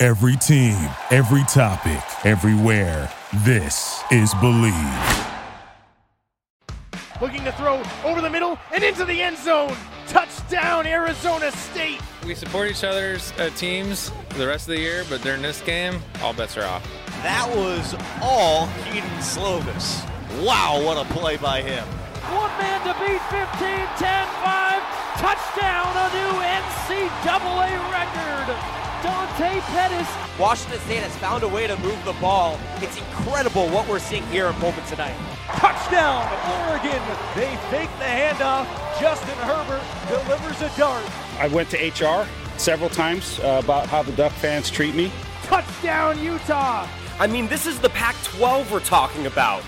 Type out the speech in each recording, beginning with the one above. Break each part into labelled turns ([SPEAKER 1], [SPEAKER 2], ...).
[SPEAKER 1] Every team, every topic, everywhere. This is Believe.
[SPEAKER 2] Looking to throw over the middle and into the end zone. Touchdown, Arizona State.
[SPEAKER 3] We support each other's uh, teams the rest of the year, but during this game, all bets are off.
[SPEAKER 4] That was all Kedon Slovis. Wow, what a play by him.
[SPEAKER 5] One man to beat 15, 10, 5. Touchdown, a new NCAA record. Dante Pettis.
[SPEAKER 6] Washington State has found a way to move the ball. It's incredible what we're seeing here in Pullman tonight.
[SPEAKER 2] Touchdown, Oregon. They fake the handoff. Justin Herbert delivers a dart.
[SPEAKER 7] I went to HR several times uh, about how the Duck fans treat me.
[SPEAKER 2] Touchdown, Utah.
[SPEAKER 6] I mean, this is the Pac 12 we're talking about.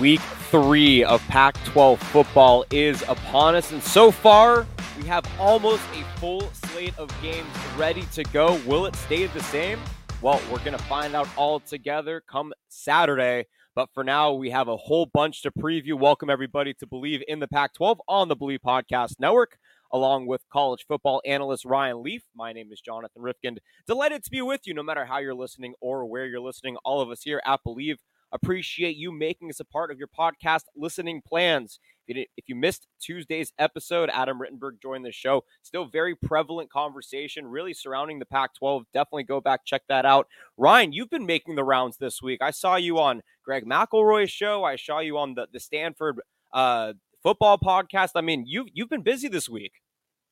[SPEAKER 6] Week three of Pac 12 football is upon us, and so far, we have almost a full slate of games ready to go. Will it stay the same? Well, we're going to find out all together come Saturday. But for now, we have a whole bunch to preview. Welcome, everybody, to Believe in the Pac 12 on the Believe Podcast Network, along with college football analyst Ryan Leaf. My name is Jonathan Rifkind. Delighted to be with you, no matter how you're listening or where you're listening. All of us here at Believe Appreciate you making us a part of your podcast listening plans. If you missed Tuesday's episode, Adam Rittenberg joined the show. Still very prevalent conversation, really surrounding the Pac 12. Definitely go back, check that out. Ryan, you've been making the rounds this week. I saw you on Greg McElroy's show. I saw you on the, the Stanford uh, football podcast. I mean, you've, you've been busy this week.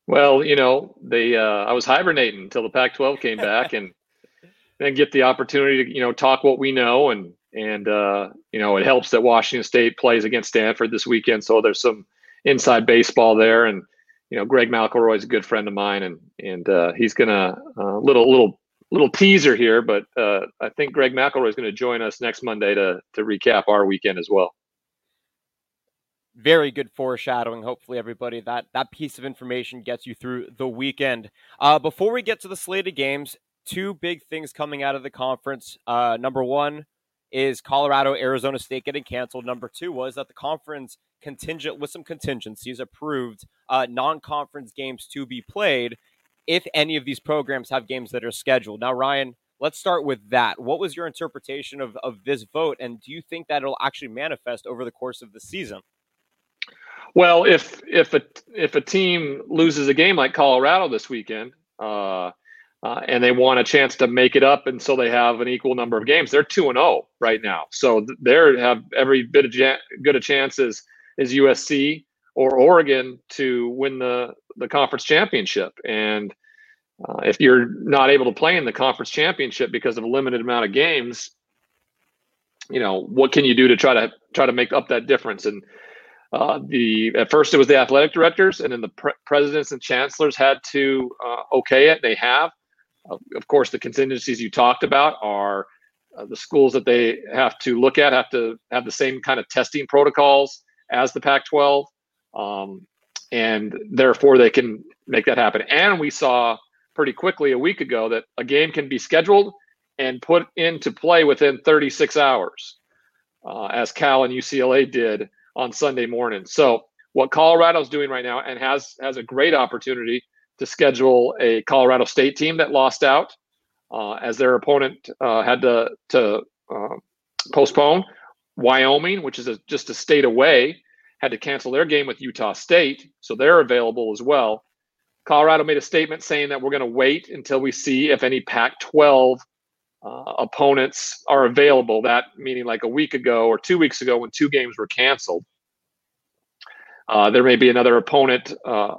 [SPEAKER 8] Well, you know, they uh, I was hibernating until the Pac 12 came back and then get the opportunity to, you know, talk what we know and and uh, you know it helps that Washington State plays against Stanford this weekend, so there's some inside baseball there. And you know, Greg McElroy is a good friend of mine, and and uh, he's gonna uh, little little little teaser here, but uh, I think Greg McElroy is going to join us next Monday to to recap our weekend as well.
[SPEAKER 6] Very good foreshadowing. Hopefully, everybody that that piece of information gets you through the weekend. Uh, before we get to the slate of games, two big things coming out of the conference. Uh, number one, is Colorado, Arizona State getting canceled. Number two was that the conference contingent with some contingencies approved uh, non-conference games to be played if any of these programs have games that are scheduled. Now, Ryan, let's start with that. What was your interpretation of, of this vote, and do you think that it'll actually manifest over the course of the season?
[SPEAKER 8] Well, if if a if a team loses a game like Colorado this weekend, uh, uh, and they want a chance to make it up, and so they have an equal number of games. They're two and zero oh right now, so they have every bit of ja- good a chance as is USC or Oregon to win the the conference championship. And uh, if you're not able to play in the conference championship because of a limited amount of games, you know what can you do to try to try to make up that difference? And uh, the at first it was the athletic directors, and then the pre- presidents and chancellors had to uh, okay it. They have. Of course, the contingencies you talked about are uh, the schools that they have to look at have to have the same kind of testing protocols as the Pac 12. Um, and therefore, they can make that happen. And we saw pretty quickly a week ago that a game can be scheduled and put into play within 36 hours, uh, as Cal and UCLA did on Sunday morning. So, what Colorado's doing right now and has has a great opportunity to schedule a Colorado State team that lost out uh, as their opponent uh, had to to uh, postpone. Wyoming, which is a, just a state away, had to cancel their game with Utah State, so they're available as well. Colorado made a statement saying that we're going to wait until we see if any Pac-12 uh, opponents are available. That meaning like a week ago or two weeks ago when two games were canceled. Uh, there may be another opponent uh,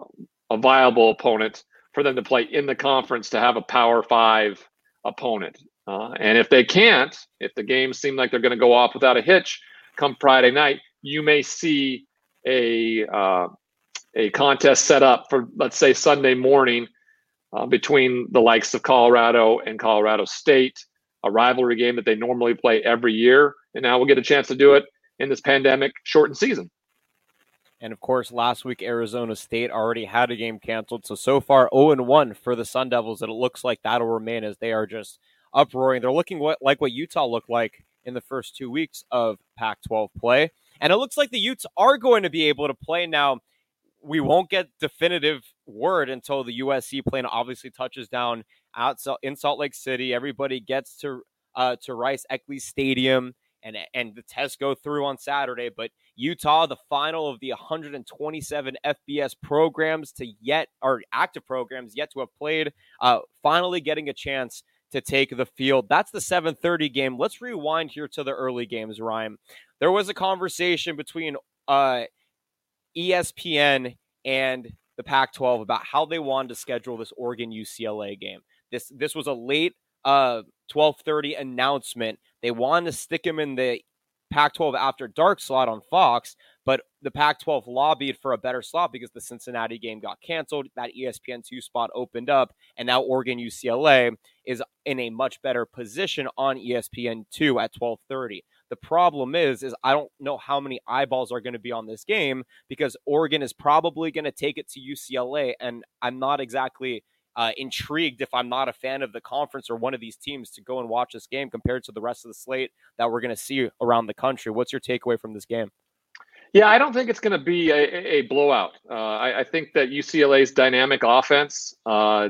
[SPEAKER 8] a viable opponent for them to play in the conference to have a Power Five opponent. Uh, and if they can't, if the games seem like they're going to go off without a hitch come Friday night, you may see a uh, a contest set up for let's say Sunday morning uh, between the likes of Colorado and Colorado State, a rivalry game that they normally play every year, and now we'll get a chance to do it in this pandemic shortened season.
[SPEAKER 6] And of course, last week Arizona State already had a game canceled. So so far 0 1 for the Sun Devils, and it looks like that'll remain as they are just uproaring. They're looking what, like what Utah looked like in the first two weeks of Pac 12 play. And it looks like the Utes are going to be able to play now. We won't get definitive word until the USC plane obviously touches down out in Salt Lake City. Everybody gets to uh, to Rice Eccles Stadium and and the tests go through on Saturday. But Utah, the final of the 127 FBS programs to yet or active programs yet to have played, uh, finally getting a chance to take the field. That's the 7:30 game. Let's rewind here to the early games, Ryan. There was a conversation between uh, ESPN and the Pac-12 about how they wanted to schedule this Oregon UCLA game. This this was a late uh 12:30 announcement. They wanted to stick him in the Pac-12 after dark slot on Fox, but the Pac-12 lobbied for a better slot because the Cincinnati game got canceled. That ESPN2 spot opened up, and now Oregon UCLA is in a much better position on ESPN2 at 12:30. The problem is, is I don't know how many eyeballs are going to be on this game because Oregon is probably going to take it to UCLA, and I'm not exactly uh, intrigued if I'm not a fan of the conference or one of these teams to go and watch this game compared to the rest of the slate that we're going to see around the country. What's your takeaway from this game?
[SPEAKER 8] Yeah, I don't think it's going to be a, a blowout. Uh, I, I, think that UCLA's dynamic offense uh,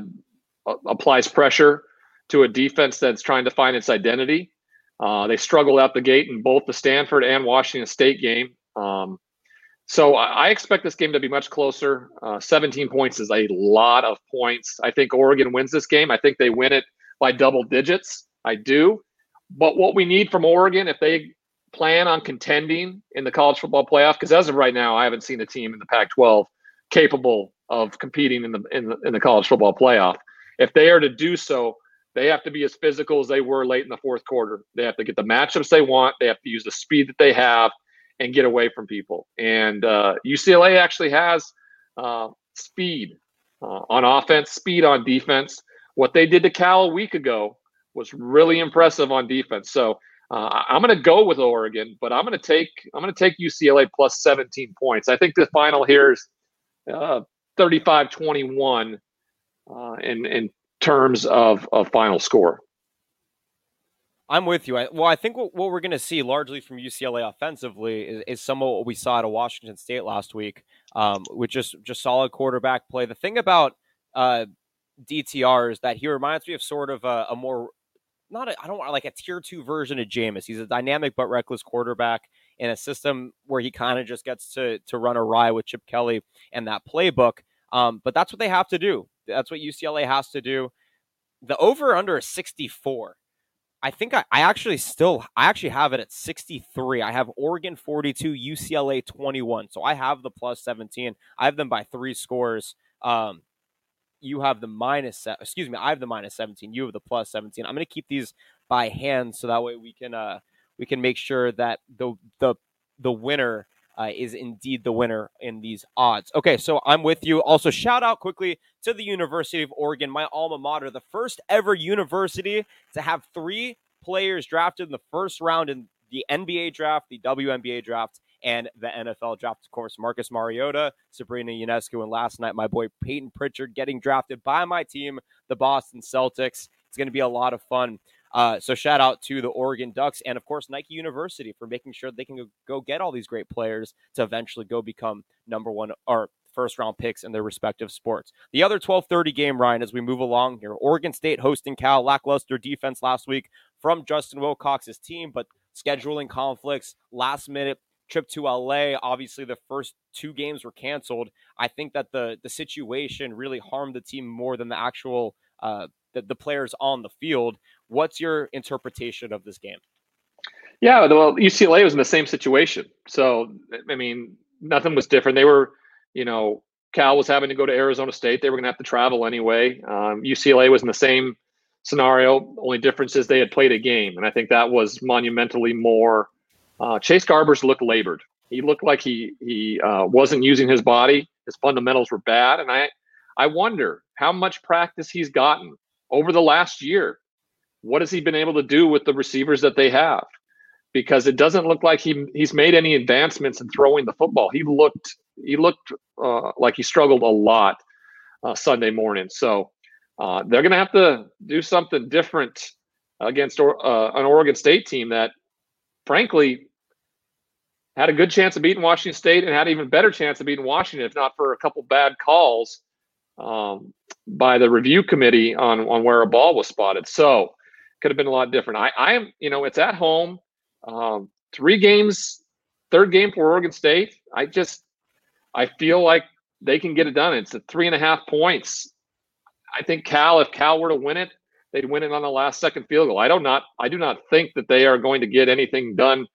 [SPEAKER 8] applies pressure to a defense that's trying to find its identity. Uh, they struggled out the gate in both the Stanford and Washington State game. Um, so I expect this game to be much closer. Uh, 17 points is a lot of points. I think Oregon wins this game. I think they win it by double digits. I do. But what we need from Oregon, if they plan on contending in the college football playoff, because as of right now, I haven't seen a team in the Pac-12 capable of competing in the in the, in the college football playoff. If they are to do so, they have to be as physical as they were late in the fourth quarter. They have to get the matchups they want. They have to use the speed that they have and get away from people. And uh, UCLA actually has uh, speed uh, on offense, speed on defense. What they did to Cal a week ago was really impressive on defense. So uh, I'm going to go with Oregon, but I'm going to take I'm going to take UCLA plus 17 points. I think the final here is 35-21 uh, uh, in in terms of, of final score.
[SPEAKER 6] I'm with you. I, well, I think what, what we're going to see largely from UCLA offensively is, is, some of what we saw at Washington State last week, um, with just just solid quarterback play. The thing about uh, DTR is that he reminds me of sort of a, a more not a, I don't want like a tier two version of Jameis. He's a dynamic but reckless quarterback in a system where he kind of just gets to to run awry with Chip Kelly and that playbook. Um, but that's what they have to do. That's what UCLA has to do. The over under is 64. I think I, I actually still I actually have it at 63. I have Oregon 42, UCLA 21. So I have the plus 17. I have them by three scores. Um, you have the minus excuse me, I have the minus 17. You have the plus 17. I'm going to keep these by hand so that way we can uh we can make sure that the the the winner uh, is indeed the winner in these odds. Okay, so I'm with you. Also, shout out quickly to the University of Oregon, my alma mater, the first ever university to have three players drafted in the first round in the NBA draft, the WNBA draft, and the NFL draft. Of course, Marcus Mariota, Sabrina Ionescu, and last night, my boy Payton Pritchard getting drafted by my team, the Boston Celtics. It's going to be a lot of fun. Uh, so shout out to the Oregon Ducks and of course Nike University for making sure they can go get all these great players to eventually go become number one or first round picks in their respective sports. The other 12:30 game, Ryan, as we move along here, Oregon State hosting Cal. Lackluster defense last week from Justin Wilcox's team, but scheduling conflicts, last minute trip to LA. Obviously, the first two games were canceled. I think that the the situation really harmed the team more than the actual uh, the, the players on the field. What's your interpretation of this game?
[SPEAKER 8] Yeah, well, UCLA was in the same situation. So, I mean, nothing was different. They were, you know, Cal was having to go to Arizona State. They were going to have to travel anyway. Um, UCLA was in the same scenario. Only difference is they had played a game, and I think that was monumentally more. Uh, Chase Garbers looked labored. He looked like he he uh, wasn't using his body. His fundamentals were bad, and I I wonder how much practice he's gotten over the last year. What has he been able to do with the receivers that they have? Because it doesn't look like he he's made any advancements in throwing the football. He looked he looked uh, like he struggled a lot uh, Sunday morning. So uh, they're going to have to do something different against uh, an Oregon State team that, frankly, had a good chance of beating Washington State and had an even better chance of beating Washington if not for a couple bad calls um, by the review committee on on where a ball was spotted. So could have been a lot different. I, I am, you know, it's at home. Um, three games, third game for Oregon State. I just, I feel like they can get it done. It's a three and a half points. I think Cal, if Cal were to win it, they'd win it on the last second field goal. I don't not, I do not think that they are going to get anything done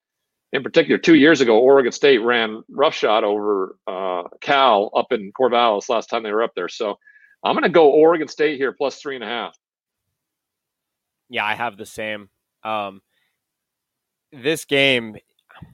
[SPEAKER 8] in particular, two years ago, Oregon State ran roughshod over uh, Cal up in Corvallis last time they were up there. So I'm going to go Oregon State here plus three and a half.
[SPEAKER 6] Yeah, I have the same. Um, this game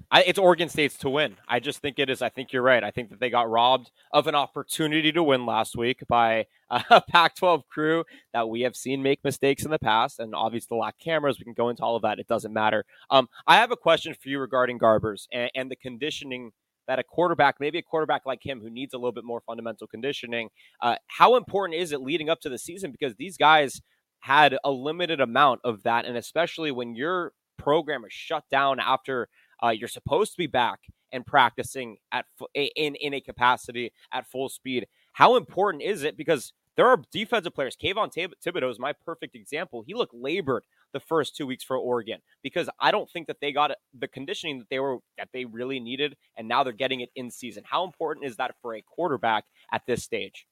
[SPEAKER 6] I, it's Oregon State's to win. I just think it is. I think you're right. I think that they got robbed of an opportunity to win last week by a Pac 12 crew that we have seen make mistakes in the past. And obviously, lack cameras, we can go into all of that. It doesn't matter. Um, I have a question for you regarding Garbers and, and the conditioning that a quarterback, maybe a quarterback like him who needs a little bit more fundamental conditioning, uh, how important is it leading up to the season? Because these guys had a limited amount of that. And especially when your program is shut down after uh, you're supposed to be back and practicing at in in a capacity at full speed. How important is it? Because there are defensive players. Kayvon Thibodeaux is my perfect example. He looked labored the first two weeks for Oregon because I don't think that they got the conditioning that they were that they really needed, and now they're getting it in season. How important is that for a quarterback at this stage?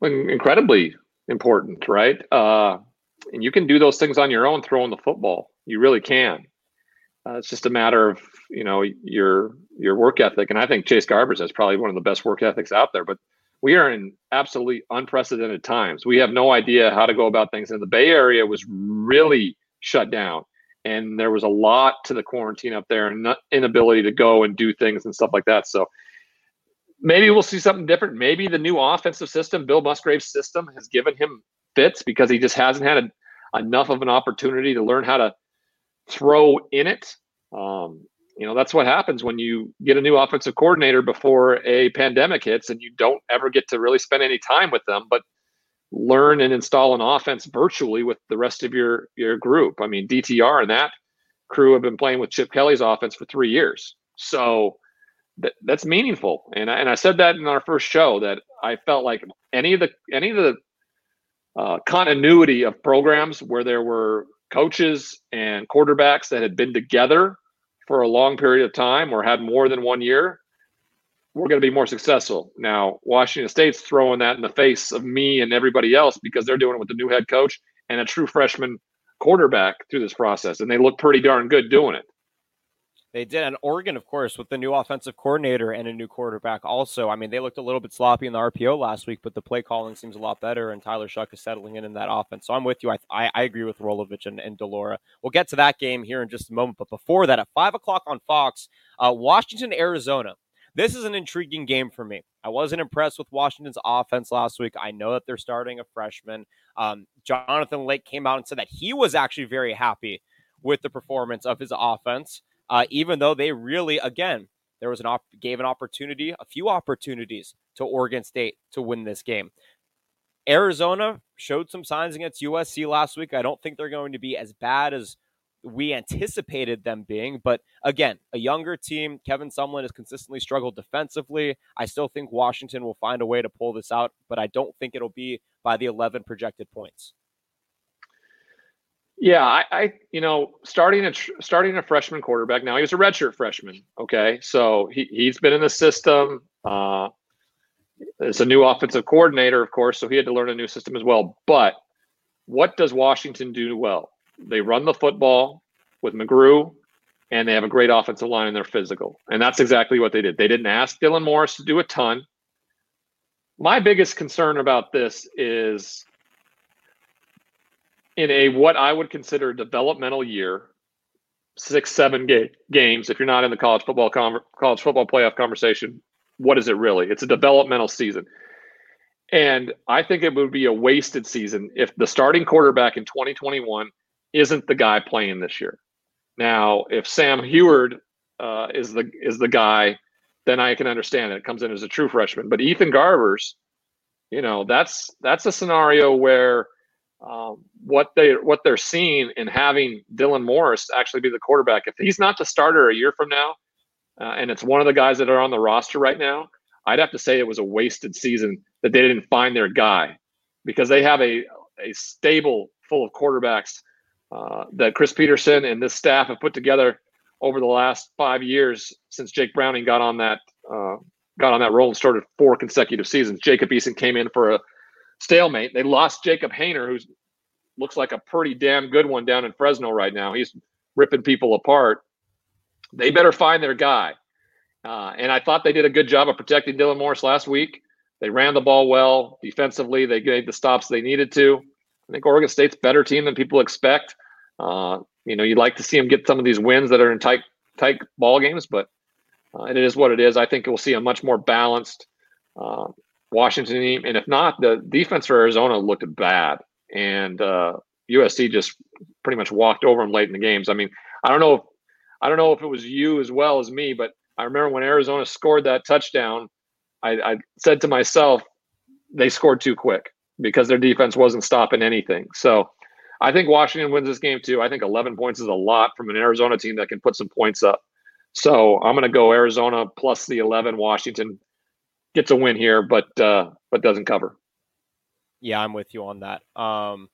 [SPEAKER 8] Well, incredibly important, right? Uh, and you can do those things on your own throwing the football. You really can. Uh, it's just a matter of you know your your work ethic, and I think Chase Garbers has probably one of the best work ethics out there. But we are in absolutely unprecedented times. We have no idea how to go about things, and the Bay Area was really shut down, and there was a lot to the quarantine up there, and inability to go and do things and stuff like that. So maybe we'll see something different. Maybe the new offensive system, Bill Musgrave's system, has given him fits because he just hasn't had a, enough of an opportunity to learn how to throw in it. Um, you know, that's what happens when you get a new offensive coordinator before a pandemic hits and you don't ever get to really spend any time with them, but learn and install an offense virtually with the rest of your your group. I mean, DTR and that crew have been playing with Chip Kelly's offense for three years. So that, that's meaningful. And I, and I said that in our first show that I felt like any of the any of the uh, continuity of programs where there were coaches and quarterbacks that had been together for a long period of time or had more than one year, we're going to be more successful. Now, Washington State's throwing that in the face of me and everybody else because they're doing it with the new head coach and a true freshman quarterback through this process. And they look pretty darn good doing it.
[SPEAKER 6] They did. And Oregon, of course, with the new offensive coordinator and a new quarterback also. I mean, they looked a little bit sloppy in the RPO last week, but the play calling seems a lot better, and Tyler Shough is settling in in that offense. So I'm with you. I, I, I agree with Rolovich and, and de Laura. We'll get to that game here in just a moment. But before that, at 5 o'clock on Fox, uh, Washington, Arizona. This is an intriguing game for me. I wasn't impressed with Washington's offense last week. I know that they're starting a freshman. Um, Jonathan Lake came out and said that he was actually very happy with the performance of his offense uh, even though they really, again, there was an op- gave an opportunity, a few opportunities to Oregon State to win this game. Arizona showed some signs against USC last week. I don't think they're going to be as bad as we anticipated them being. But again, a younger team. Kevin Sumlin has consistently struggled defensively. I still think Washington will find a way to pull this out, but I don't think it'll be by the 11 projected points.
[SPEAKER 8] Yeah, I, I, you know, starting a starting a freshman quarterback. Now he was a redshirt freshman. Okay, so he he's been in the system. Uh, it's a new offensive coordinator, of course, so he had to learn a new system as well. But what does Washington do well? They run the football with McGrew, and they have a great offensive line, and they're physical. And that's exactly what they did. They didn't ask Dylan Morris to do a ton. My biggest concern about this is in a what I would consider developmental year, six, seven ga- games, if you're not in the college football con- college football playoff conversation, what is it really? It's a developmental season. And I think it would be a wasted season if the starting quarterback in 2021 isn't the guy playing this year. Now, if Sam Huard uh, is the is the guy, then I can understand it. it. Comes in as a true freshman, but Ethan Garbers, you know, that's that's a scenario where um, what they what they're seeing in having Dylan Morris actually be the quarterback. If he's not the starter a year from now, uh, and it's one of the guys that are on the roster right now, I'd have to say it was a wasted season that they didn't find their guy because they have a a stable full of quarterbacks uh, that Chris Petersen and this staff have put together over the last five years since Jake Browning got on that uh, got on that role and started four consecutive seasons. Jacob Eason came in for a stalemate. They lost Jacob Haener, who looks like a pretty damn good one down in Fresno right now. He's ripping people apart. They better find their guy. Uh, and I thought they did a good job of protecting Dylan Morris last week. They ran the ball well defensively. They made the stops they needed to. I think Oregon State's better team than people expect. Uh, you know, you'd like to see them get some of these wins that are in tight tight ball games, but uh, it is what it is. I think we'll see a much more balanced uh, Washington team, and if not, the defense for Arizona looked bad, and USC uh, just pretty much walked over them late in the games. I mean, I don't know if I don't know if it was you as well as me, but I remember when Arizona scored that touchdown, I, I said to myself, they scored too quick because their defense wasn't stopping anything. So I think Washington wins this game too. I think 11 points is a lot from an Arizona team that can put some points up. So I'm going to go Arizona plus the 11. Washington gets a win here, but uh, but doesn't cover.
[SPEAKER 6] Yeah, I'm with you on that. Um,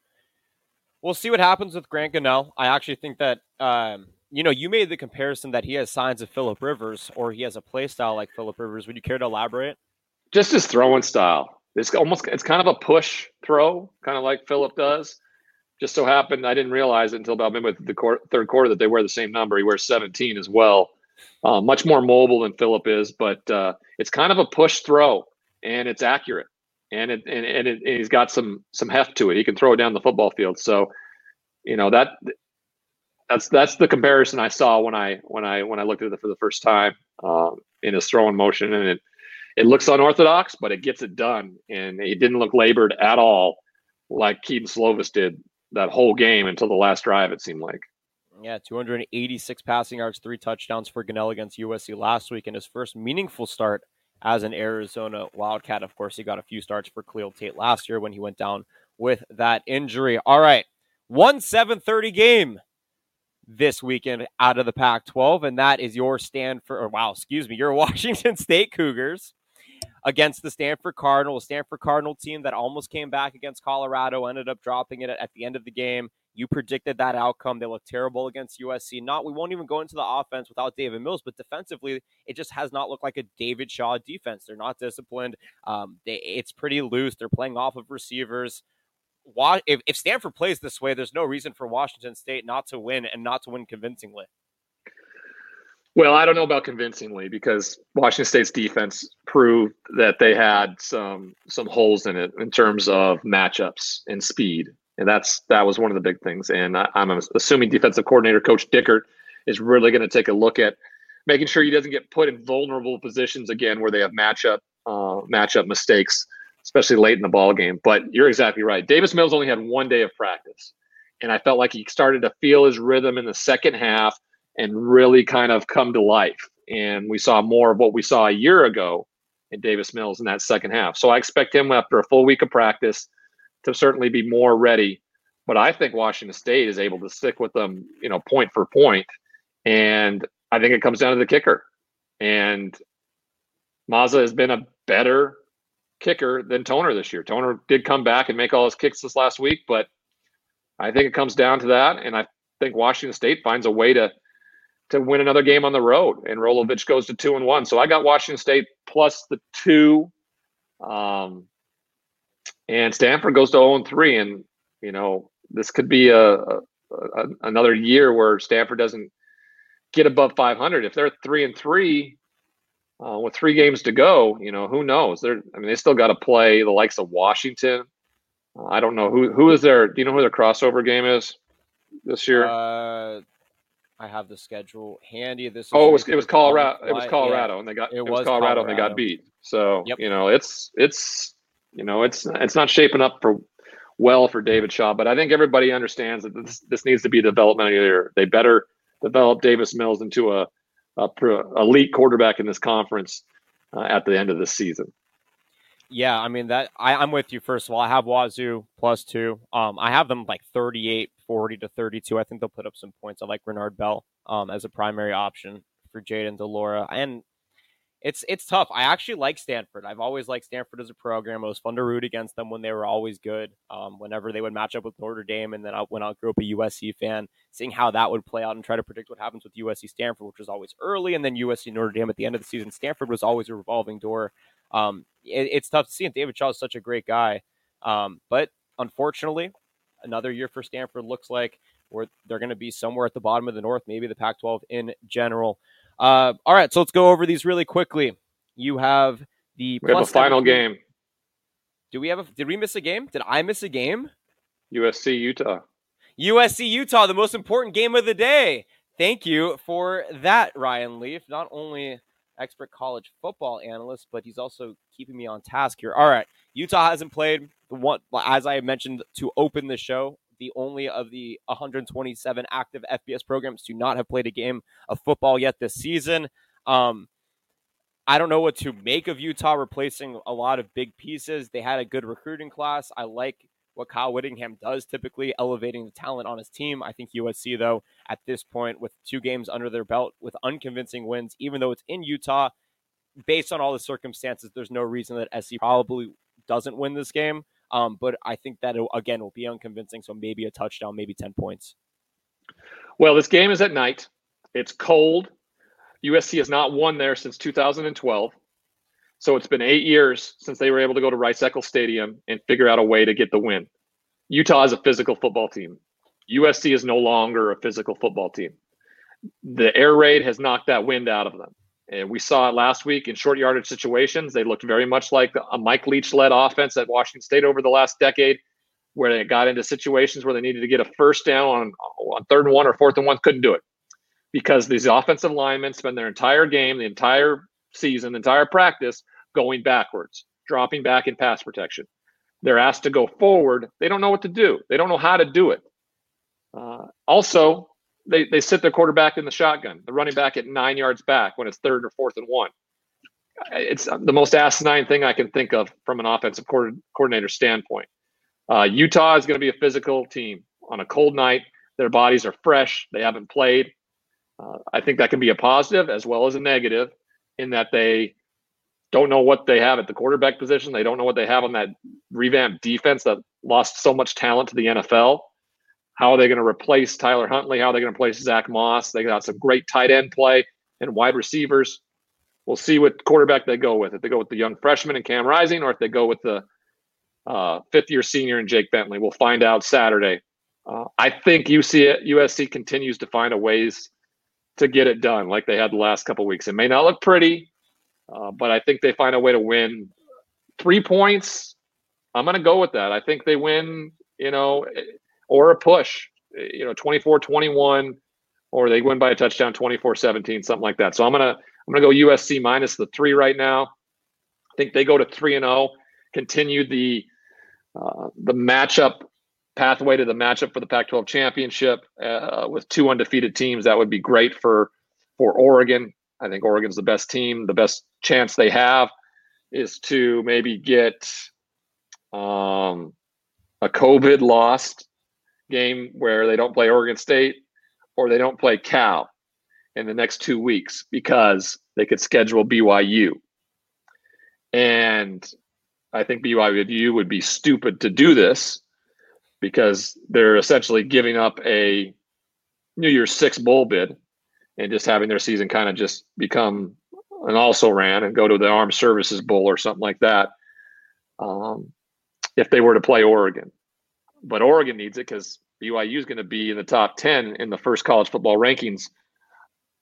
[SPEAKER 6] we'll see what happens with Grant Gunnell. I actually think that um, you know you made the comparison that he has signs of Philip Rivers or he has a play style like Philip Rivers. Would you care to elaborate?
[SPEAKER 8] Just his throwing style. It's almost it's kind of a push throw, kind of like Philip does. Just so happened I didn't realize it until about midway through the third quarter that they wear the same number. He wears 17 as well. Uh, much more mobile than Philip is, but uh, it's kind of a push throw, and it's accurate, and it and, and, it, and he's got some some heft to it. He can throw it down the football field. So, you know that that's that's the comparison I saw when I when I when I looked at it for the first time uh, in his throwing motion, and it it looks unorthodox, but it gets it done, and he didn't look labored at all, like Kedon Slovis did that whole game until the last drive. It seemed like.
[SPEAKER 6] Yeah, 286 passing yards, three touchdowns for Gunnell against USC last week, in his first meaningful start as an Arizona Wildcat. Of course, he got a few starts for Khalil Tate last year when he went down with that injury. All right, one 7:30 game this weekend out of the Pac-12, and that is your Stanford. Or wow, excuse me, your Washington State Cougars against the Stanford Cardinal, Stanford Cardinal team that almost came back against Colorado, ended up dropping it at the end of the game. You predicted that outcome. They look terrible against USC. Not we won't even go into the offense without David Mills, but defensively, it just has not looked like a David Shaw defense. They're not disciplined. Um, they, it's pretty loose. They're playing off of receivers. If, if Stanford plays this way, there's no reason for Washington State not to win and not to win convincingly.
[SPEAKER 8] Well, I don't know about convincingly because Washington State's defense proved that they had some some holes in it in terms of matchups and speed and that's that was one of the big things. And I, am assuming defensive coordinator Coach Dickert is really going to take a look at making sure he doesn't get put in vulnerable positions again where they have matchup uh, matchup mistakes, especially late in the ball game. But you're exactly right. Davis Mills only had one day of practice, and I felt like he started to feel his rhythm in the second half and really kind of come to life. And we saw more of what we saw a year ago in Davis Mills in that second half. So I expect him after a full week of practice to certainly be more ready. But I think Washington State is able to stick with them, you know, point for point. And I think it comes down to the kicker. And Mazza has been a better kicker than Toner this year. Toner did come back and make all his kicks this last week, but I think it comes down to that. And I think Washington State finds a way to to win another game on the road. And Rolovich goes to two and one. So I got Washington State plus the two. Um, and Stanford goes to 0 3. And, you know, this could be a, a, a, another year where Stanford doesn't get above 500. If they're 3 and 3 uh, with three games to go, you know, who knows? They're, I mean, they still got to play the likes of Washington. Uh, I don't know who who is their. Do you know who their crossover game is this year?
[SPEAKER 6] Uh, I have the schedule handy. This
[SPEAKER 8] oh, it was it was Colorado. It was Colorado, yeah. and they got it, it was, Colorado, Colorado, and they got beat. So yep. you know, it's it's you know, it's it's not shaping up for well for David Shaw, but I think everybody understands that this this needs to be a developmental year. They better develop Davis Mills into a, a elite quarterback in this conference uh, at the end of the season.
[SPEAKER 6] Yeah, I mean that I, I'm with you. First of all, I have Wazoo plus two. Um, I have them like 38, 40 to 32. I think they'll put up some points. I like Renard Bell um, as a primary option for Jayden de Laura. And it's it's tough. I actually like Stanford. I've always liked Stanford as a program. It was fun to root against them when they were always good. Um, whenever they would match up with Notre Dame, and then I, when I grew up a USC fan, seeing how that would play out and try to predict what happens with USC Stanford, which was always early, and then USC Notre Dame at the end of the season. Stanford was always a revolving door. Um, it, it's tough to see, and David Shaw is such a great guy. Um, but unfortunately, another year for Stanford looks like where they're going to be somewhere at the bottom of the North, maybe the Pac-12 in general. Uh, all right, so let's go over these really quickly. You have the
[SPEAKER 8] we have a final game.
[SPEAKER 6] Do we have a? Did we miss a game? Did I miss a game?
[SPEAKER 8] USC Utah.
[SPEAKER 6] USC Utah, the most important game of the day. Thank you for that, Ryan Leaf. Not only expert college football analyst, but he's also keeping me on task here. All right, Utah hasn't played the one as I mentioned to open the show the only of the 127 active FBS programs to not have played a game of football yet this season. Um, I don't know what to make of Utah replacing a lot of big pieces. They had a good recruiting class. I like what Kyle Whittingham does typically, elevating the talent on his team. I think USC, though, at this point, with two games under their belt, with unconvincing wins, even though it's in Utah, based on all the circumstances, there's no reason that SC probably doesn't win this game. Um, but I think that it, again will be unconvincing. So maybe a touchdown, maybe ten points.
[SPEAKER 8] Well, this game is at night. It's cold. USC has not won there since 2012. So it's been eight years since they were able to go to Rice Eccles Stadium and figure out a way to get the win. Utah is a physical football team. USC is no longer a physical football team. The air raid has knocked that wind out of them. And we saw it last week in short yardage situations. They looked very much like a Mike Leach led offense at Washington State over the last decade, where they got into situations where they needed to get a first down on, on third and one or fourth and one, couldn't do it because these offensive linemen spend their entire game, the entire season, the entire practice going backwards, dropping back in pass protection. They're asked to go forward. They don't know what to do, they don't know how to do it. Uh, also, they, they sit their quarterback in the shotgun, the running back at nine yards back when it's third or fourth and one. It's the most asinine thing I can think of from an offensive coordinator standpoint. Uh, Utah is going to be a physical team on a cold night. Their bodies are fresh. They haven't played. Uh, I think that can be a positive as well as a negative in that they don't know what they have at the quarterback position. They don't know what they have on that revamped defense that lost so much talent to the NFL. How are they going to replace Tyler Huntley? How are they going to replace Zach Moss? They got some great tight end play and wide receivers. We'll see what quarterback they go with. If they go with the young freshman and Cam Rising, or if they go with the uh, fifth year senior and Jake Bentley. We'll find out Saturday. Uh, I think UC, USC continues to find a ways to get it done like they had the last couple weeks. It may not look pretty, uh, but I think they find a way to win. Three points, I'm going to go with that. I think they win, you know, or a push, you know, 24 21, or they win by a touchdown 24 17, something like that. So I'm going to, I'm going to go USC minus the three right now. I think they go to 3 and 0, continue the, uh, the matchup pathway to the matchup for the Pac-12 championship uh, with two undefeated teams. That would be great for for Oregon. I think Oregon's the best team. The best chance they have is to maybe get um, a COVID lost game where they don't play Oregon State or they don't play Cal in the next two weeks because they could schedule BYU. And I think BYU would be stupid to do this because they're essentially giving up a New Year's Six bowl bid and just having their season kind of just become an also ran and go to the Armed Services Bowl or something like that. Um, if they were to play Oregon, but Oregon needs it because BYU is going to be in the top ten in the first college football rankings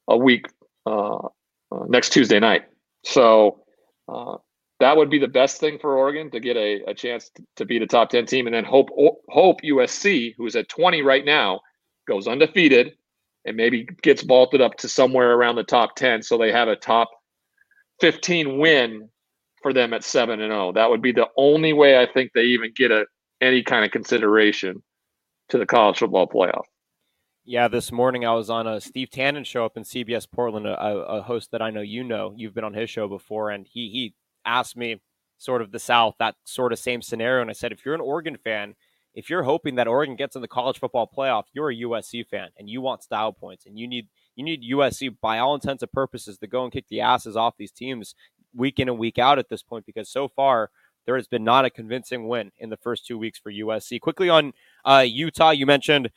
[SPEAKER 8] a week uh, uh, next Tuesday night. So uh, that would be the best thing for Oregon to get a, a chance to beat a top 10 team and then hope hope USC, who's at 20 right now, goes undefeated and maybe gets vaulted up to somewhere around the top 10 so they have a top 15 win for them at 7 and 0. That would be the only way I think they even get a any kind of consideration to the college football playoff.
[SPEAKER 6] Yeah, this morning I was on a Steve Tannen show up in CBS Portland, a, a host that I know you know. You've been on his show before, and he he asked me sort of the South, that sort of same scenario. And I said, if you're an Oregon fan, if you're hoping that Oregon gets in the college football playoff, you're a USC fan and you want style points and you need you need USC by all intents and purposes to go and kick the asses off these teams week in and week out at this point because so far there has been not a convincing win in the first two weeks for USC. Quickly on uh, Utah, you mentioned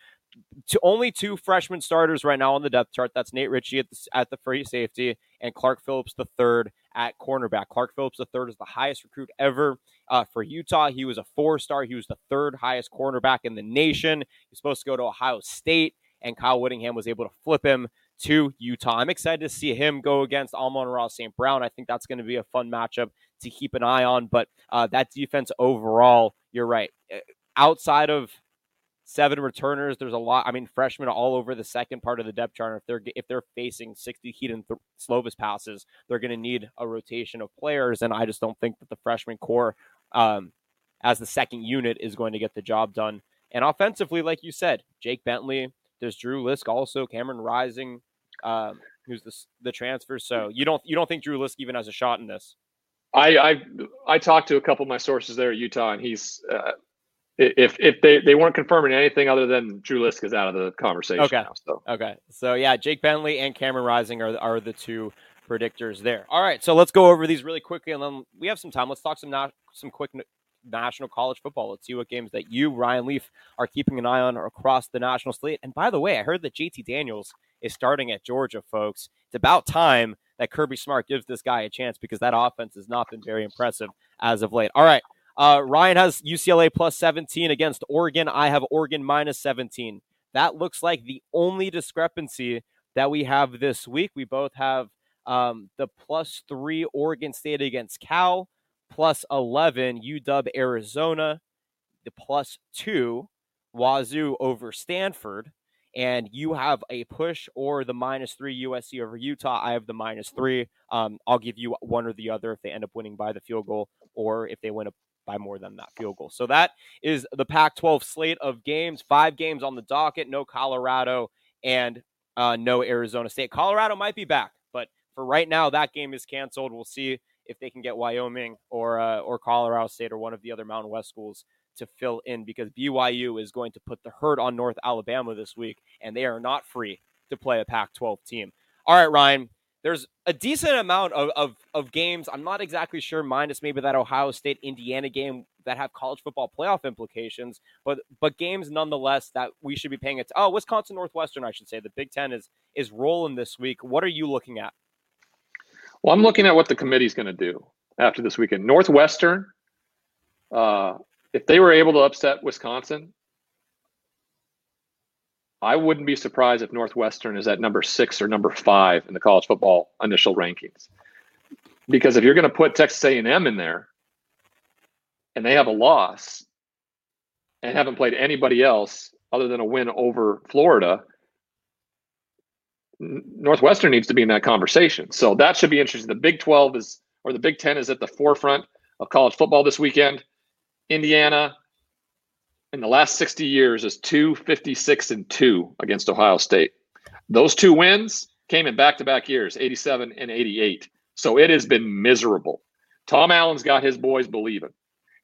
[SPEAKER 6] to only two freshman starters right now on the depth chart. That's Nate Ritchie at the, at the free safety and Clark Phillips the third at cornerback. Clark Phillips the third is the highest recruit ever uh, for Utah. He was a four star. He was the third highest cornerback in the nation. He's supposed to go to Ohio State, and Kyle Whittingham was able to flip him to Utah. I'm excited to see him go against Amon-Ra St. Brown. I think that's going to be a fun matchup to keep an eye on. But uh, that defense overall, you're right. Uh, outside of seven returners. There's a lot. I mean, freshmen all over the second part of the depth chart. If they're if they're facing 60 Kedon th- Slovis passes, they're going to need a rotation of players. And I just don't think that the freshman core, um, as the second unit, is going to get the job done. And offensively, like you said, Jake Bentley, there's Drew Lisk also, Cameron Rising, um, who's the the transfer. So you don't you don't think Drew Lisk even has a shot in this?
[SPEAKER 8] I I, I talked to a couple of my sources there at Utah, and he's uh, if if they, they weren't confirming anything other than Drew Lisk is out of the conversation
[SPEAKER 6] okay.
[SPEAKER 8] now. So
[SPEAKER 6] okay, so yeah, Jake Bentley and Cameron Rising are are the two predictors there. All right, so let's go over these really quickly, and then we have some time. Let's talk some na- some quick national college football. Let's see what games that you, Ryan Leaf, are keeping an eye on across the national slate. And by the way, I heard that JT Daniels is starting at Georgia, folks. It's about time that Kirby Smart gives this guy a chance because that offense has not been very impressive as of late. All right, uh, Ryan has UCLA plus 17 against Oregon. I have Oregon minus 17. That looks like the only discrepancy that we have this week. We both have um, the plus three Oregon State against Cal, plus 11 UW Arizona, the plus two Wazoo over Stanford. And you have a push or the minus three USC over Utah. I have the minus three. Um, I'll give you one or the other if they end up winning by the field goal or if they win a by more than that field goal. So that is the Pac 12 slate of games. Five games on the docket, no Colorado and uh, no Arizona State. Colorado might be back, but for right now, that game is canceled. We'll see if they can get Wyoming or uh, or Colorado State or one of the other Mountain West schools to fill in because BYU is going to put the hurt on North Alabama this week, and they are not free to play a Pac 12 team. All right, Ryan, there's a decent amount of, of, of games. I'm not exactly sure, minus maybe that Ohio State Indiana game that have college football playoff implications, but but games nonetheless that we should be paying attention. Oh, Wisconsin Northwestern, I should say. The Big Ten is is rolling this week. What are you looking at?
[SPEAKER 8] Well, I'm looking at what the committee's going to do after this weekend. Northwestern, uh, if they were able to upset Wisconsin, I wouldn't be surprised if Northwestern is at number six or number five in the college football initial rankings. Because if you're going to put Texas A&M in there, and they have a loss, and haven't played anybody else other than a win over Florida, Northwestern needs to be in that conversation. So that should be interesting. The Big 12 is, or the Big 10 is at the forefront of college football this weekend. Indiana, in the last 60 years is 256 and 2 against Ohio State. Those two wins came in back to back years, 87 and 88. So it has been miserable. Tom Allen's got his boys believing.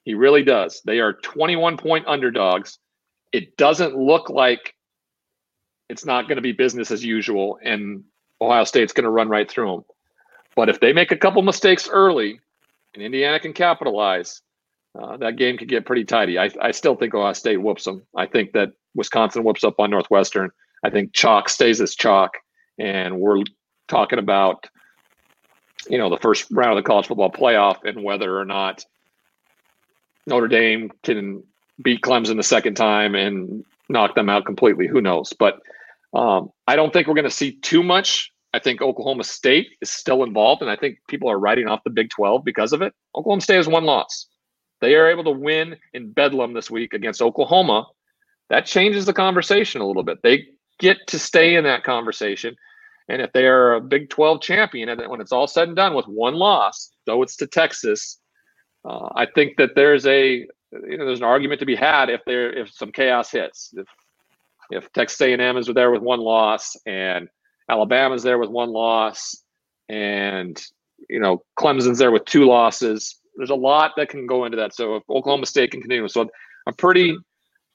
[SPEAKER 8] He really does. They are 21 point underdogs. It doesn't look like it's not going to be business as usual, and Ohio State's going to run right through them. But if they make a couple mistakes early and Indiana can capitalize, uh, that game could get pretty tidy. I, I still think Ohio State whoops them. I think that Wisconsin whoops up on Northwestern. I think chalk stays as chalk, and we're talking about you know the first round of the college football playoff and whether or not Notre Dame can beat Clemson the second time and knock them out completely. Who knows? But um, I don't think we're going to see too much. I think Oklahoma State is still involved, and I think people are writing off the Big 12 because of it. Oklahoma State has one loss. They are able to win in Bedlam this week against Oklahoma. That changes the conversation a little bit. They get to stay in that conversation. And if they are a Big 12 champion, and when it's all said and done with one loss, though it's to Texas, uh, I think that there's a you know there's an argument to be had if there if some chaos hits. If if Texas A&M is there with one loss and Alabama's there with one loss and you know Clemson's there with two losses, there's a lot that can go into that. So if Oklahoma State can continue, so I'm pretty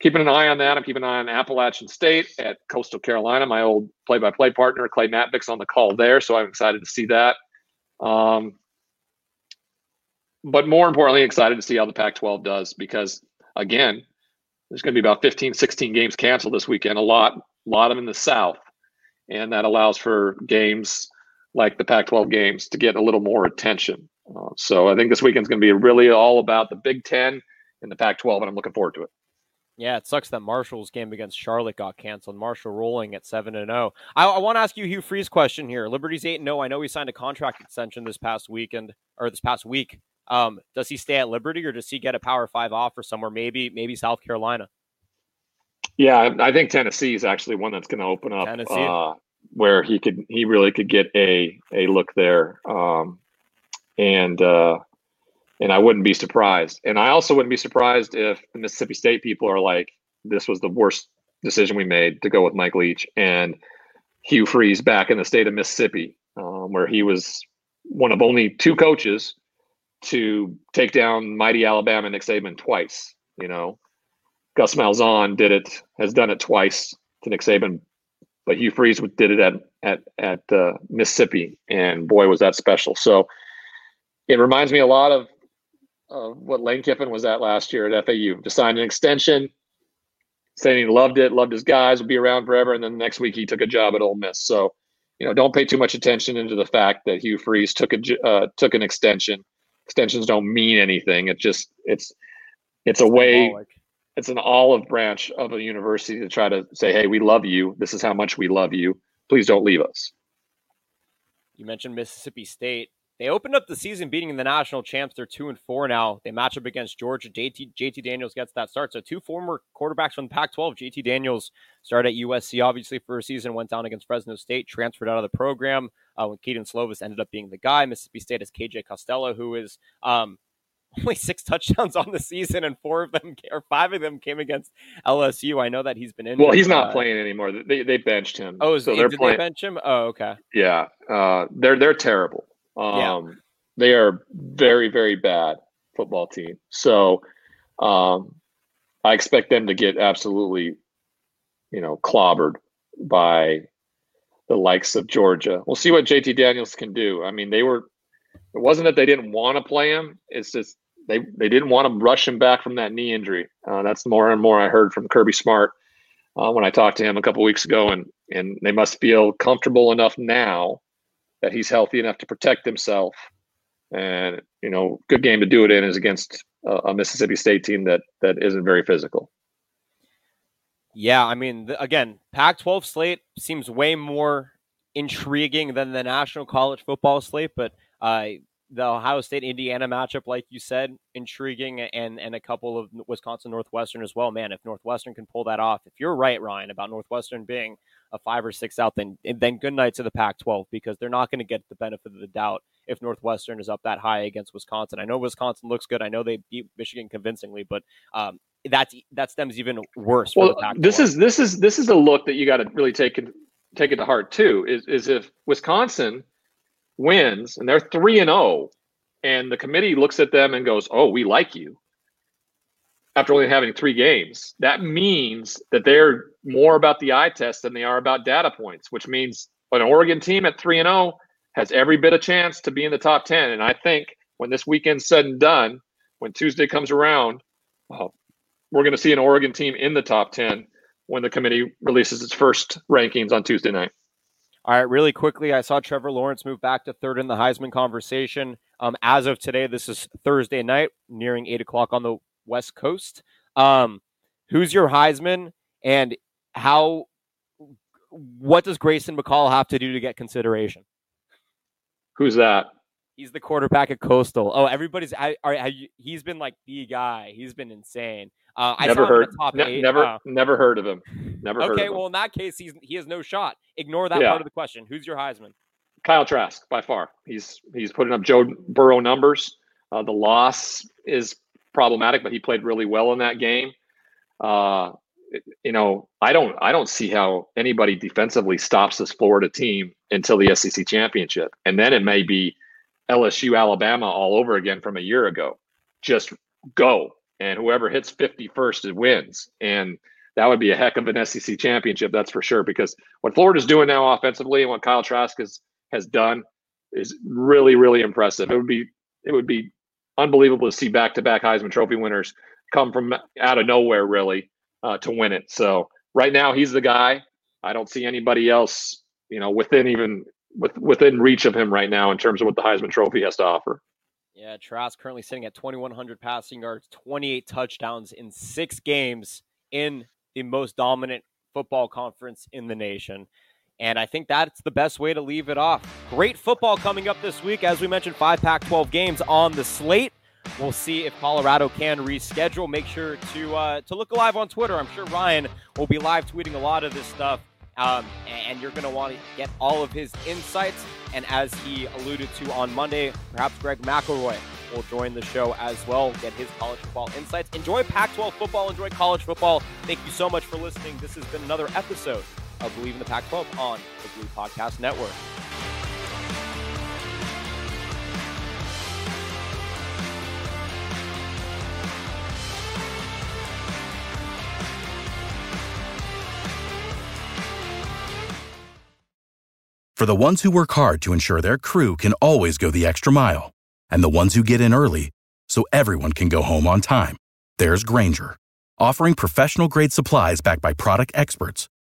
[SPEAKER 8] keeping an eye on that. I'm keeping an eye on Appalachian State at Coastal Carolina. My old play-by-play partner Clay Matvick's on the call there, so I'm excited to see that. Um, but more importantly, excited to see how the Pac-12 does because again, there's going to be about 15, 16 games canceled this weekend. A lot, a lot of them in the South, and that allows for games like the Pac-12 games to get a little more attention. Uh, so I think this weekend's going to be really all about the Big Ten and the Pac-12, and I'm looking forward to it.
[SPEAKER 6] Yeah, it sucks that Marshall's game against Charlotte got canceled. Marshall rolling at seven and zero. I, I want to ask you Hugh Freeze question here. Liberty's eight and zero. I know he signed a contract extension this past weekend or this past week. Um, does he stay at Liberty or does he get a Power Five offer somewhere? Maybe maybe South Carolina.
[SPEAKER 8] Yeah, I think Tennessee is actually one that's going to open up uh, where he could he really could get a a look there. Um, and uh, and I wouldn't be surprised. And I also wouldn't be surprised if the Mississippi State people are like, this was the worst decision we made to go with Mike Leach and Hugh Freeze back in the state of Mississippi, um, where he was one of only two coaches to take down mighty Alabama Nick Saban twice. You know, Gus Malzahn did it, has done it twice to Nick Saban, but Hugh Freeze did it at at at uh, Mississippi, and boy was that special. So it reminds me a lot of uh, what Lane Kiffin was at last year at FAU. Just signed an extension, saying he loved it, loved his guys, would be around forever. And then the next week he took a job at Ole Miss. So, you know, don't pay too much attention into the fact that Hugh Freeze took a uh, took an extension. Extensions don't mean anything. It just it's it's a way. It's an olive branch of a university to try to say, "Hey, we love you. This is how much we love you. Please don't leave us."
[SPEAKER 6] You mentioned Mississippi State. They opened up the season beating the national champs. They're two and four now. They match up against Georgia. JT, JT Daniels gets that start. So two former quarterbacks from the Pac-12. JT Daniels started at USC, obviously for a season, went down against Fresno State, transferred out of the program. Uh, when Kedon Slovis ended up being the guy. Mississippi State has KJ Costello, who is um, only six touchdowns on the season, and four of them or five of them came against LSU. I know that he's been in.
[SPEAKER 8] Well, he's not uh, playing anymore. They they benched him.
[SPEAKER 6] Oh, so they're did playing. they bench him? Oh, okay.
[SPEAKER 8] Yeah, uh, they're they're terrible. Um, yeah. They are very, very bad football team. So um, I expect them to get absolutely, you know, clobbered by the likes of Georgia. We'll see what JT Daniels can do. I mean, they were. It wasn't that they didn't want to play him. It's just they they didn't want to rush him back from that knee injury. Uh, that's more and more I heard from Kirby Smart uh, when I talked to him a couple weeks ago, and and they must feel comfortable enough now that he's healthy enough to protect himself and you know, good game to do it in is against a, a Mississippi State team that that isn't very physical.
[SPEAKER 6] Yeah, I mean, again, Pac-12 slate seems way more intriguing than the National College Football slate, but uh, the Ohio State Indiana matchup, like you said, intriguing, and and a couple of Wisconsin Northwestern as well. Man, if Northwestern can pull that off, if you're right, Ryan, about Northwestern being a five or six out, then then good night to the Pac-12 because they're not going to get the benefit of the doubt if Northwestern is up that high against Wisconsin. I know Wisconsin looks good. I know they beat Michigan convincingly, but um, that's that stems even worse.
[SPEAKER 8] Well, this is this is this is a look that you got to really take it take it to heart too. Is is if Wisconsin wins and they're three and zero, oh, and the committee looks at them and goes, "Oh, we like you." After only having three games, that means that they're more about the eye test than they are about data points, which means an Oregon team at three and zero oh has every bit of chance to be in the top 10. And I think when this weekend's said and done, when Tuesday comes around, we're going to see an Oregon team in the top 10 when the committee releases its first rankings on Tuesday night.
[SPEAKER 6] All right, really quickly, I saw Trevor Lawrence move back to third in the Heisman conversation. Um, as of today, this is Thursday night, nearing eight o'clock on the West Coast. Um, who's your Heisman, and how? What does Grayson McCall have to do to get consideration?
[SPEAKER 8] Who's that?
[SPEAKER 6] He's the quarterback at Coastal. Oh, everybody's. I, I, he's been like the guy. He's been insane. Uh, I
[SPEAKER 8] never heard.
[SPEAKER 6] top
[SPEAKER 8] ne-
[SPEAKER 6] eight.
[SPEAKER 8] Never,
[SPEAKER 6] uh,
[SPEAKER 8] never heard of him. Never heard
[SPEAKER 6] okay,
[SPEAKER 8] of him.
[SPEAKER 6] well in that case, he's he has no shot. Ignore that
[SPEAKER 8] Yeah.
[SPEAKER 6] part of the question. Who's your Heisman?
[SPEAKER 8] Kyle Trask by far. He's he's putting up Joe Burrow numbers. Uh, the loss is problematic, but he played really well in that game. Uh, you know, I don't I don't see how anybody defensively stops this Florida team until the SEC championship, and then it may be LSU Alabama all over again from a year ago. Just go, and whoever hits 50 first wins, and that would be a heck of an SEC championship, that's for sure. Because what Florida's doing now offensively and what Kyle Trask has has done is really really impressive. It would be it would be unbelievable to see back to back Heisman Trophy winners come from out of nowhere really uh, to win it. So right now he's the guy. I don't see anybody else you know within even with within reach of him right now in terms of what the Heisman Trophy has to offer.
[SPEAKER 6] Yeah, Trask currently sitting at 2,100 passing yards, 28 touchdowns in six games in the most dominant football conference in the nation. And I think that's the best way to leave it off. Great football coming up this week. As we mentioned, five Pac 12 games on the slate. We'll see if Colorado can reschedule. Make sure to uh, to look alive on Twitter. I'm sure Ryan will be live tweeting a lot of this stuff. Um, and you're going to want to get all of his insights. And as he alluded to on Monday, perhaps Greg McElroy will join the show as well, get his college football insights. Enjoy Pac 12 football, enjoy college football. Thank you so much for listening. This has been another episode of Believe in the Pac 12 on the Blue Podcast Network.
[SPEAKER 9] For the ones who work hard to ensure their crew can always go the extra mile, and the ones who get in early so everyone can go home on time, there's Grainger, offering professional grade supplies backed by product experts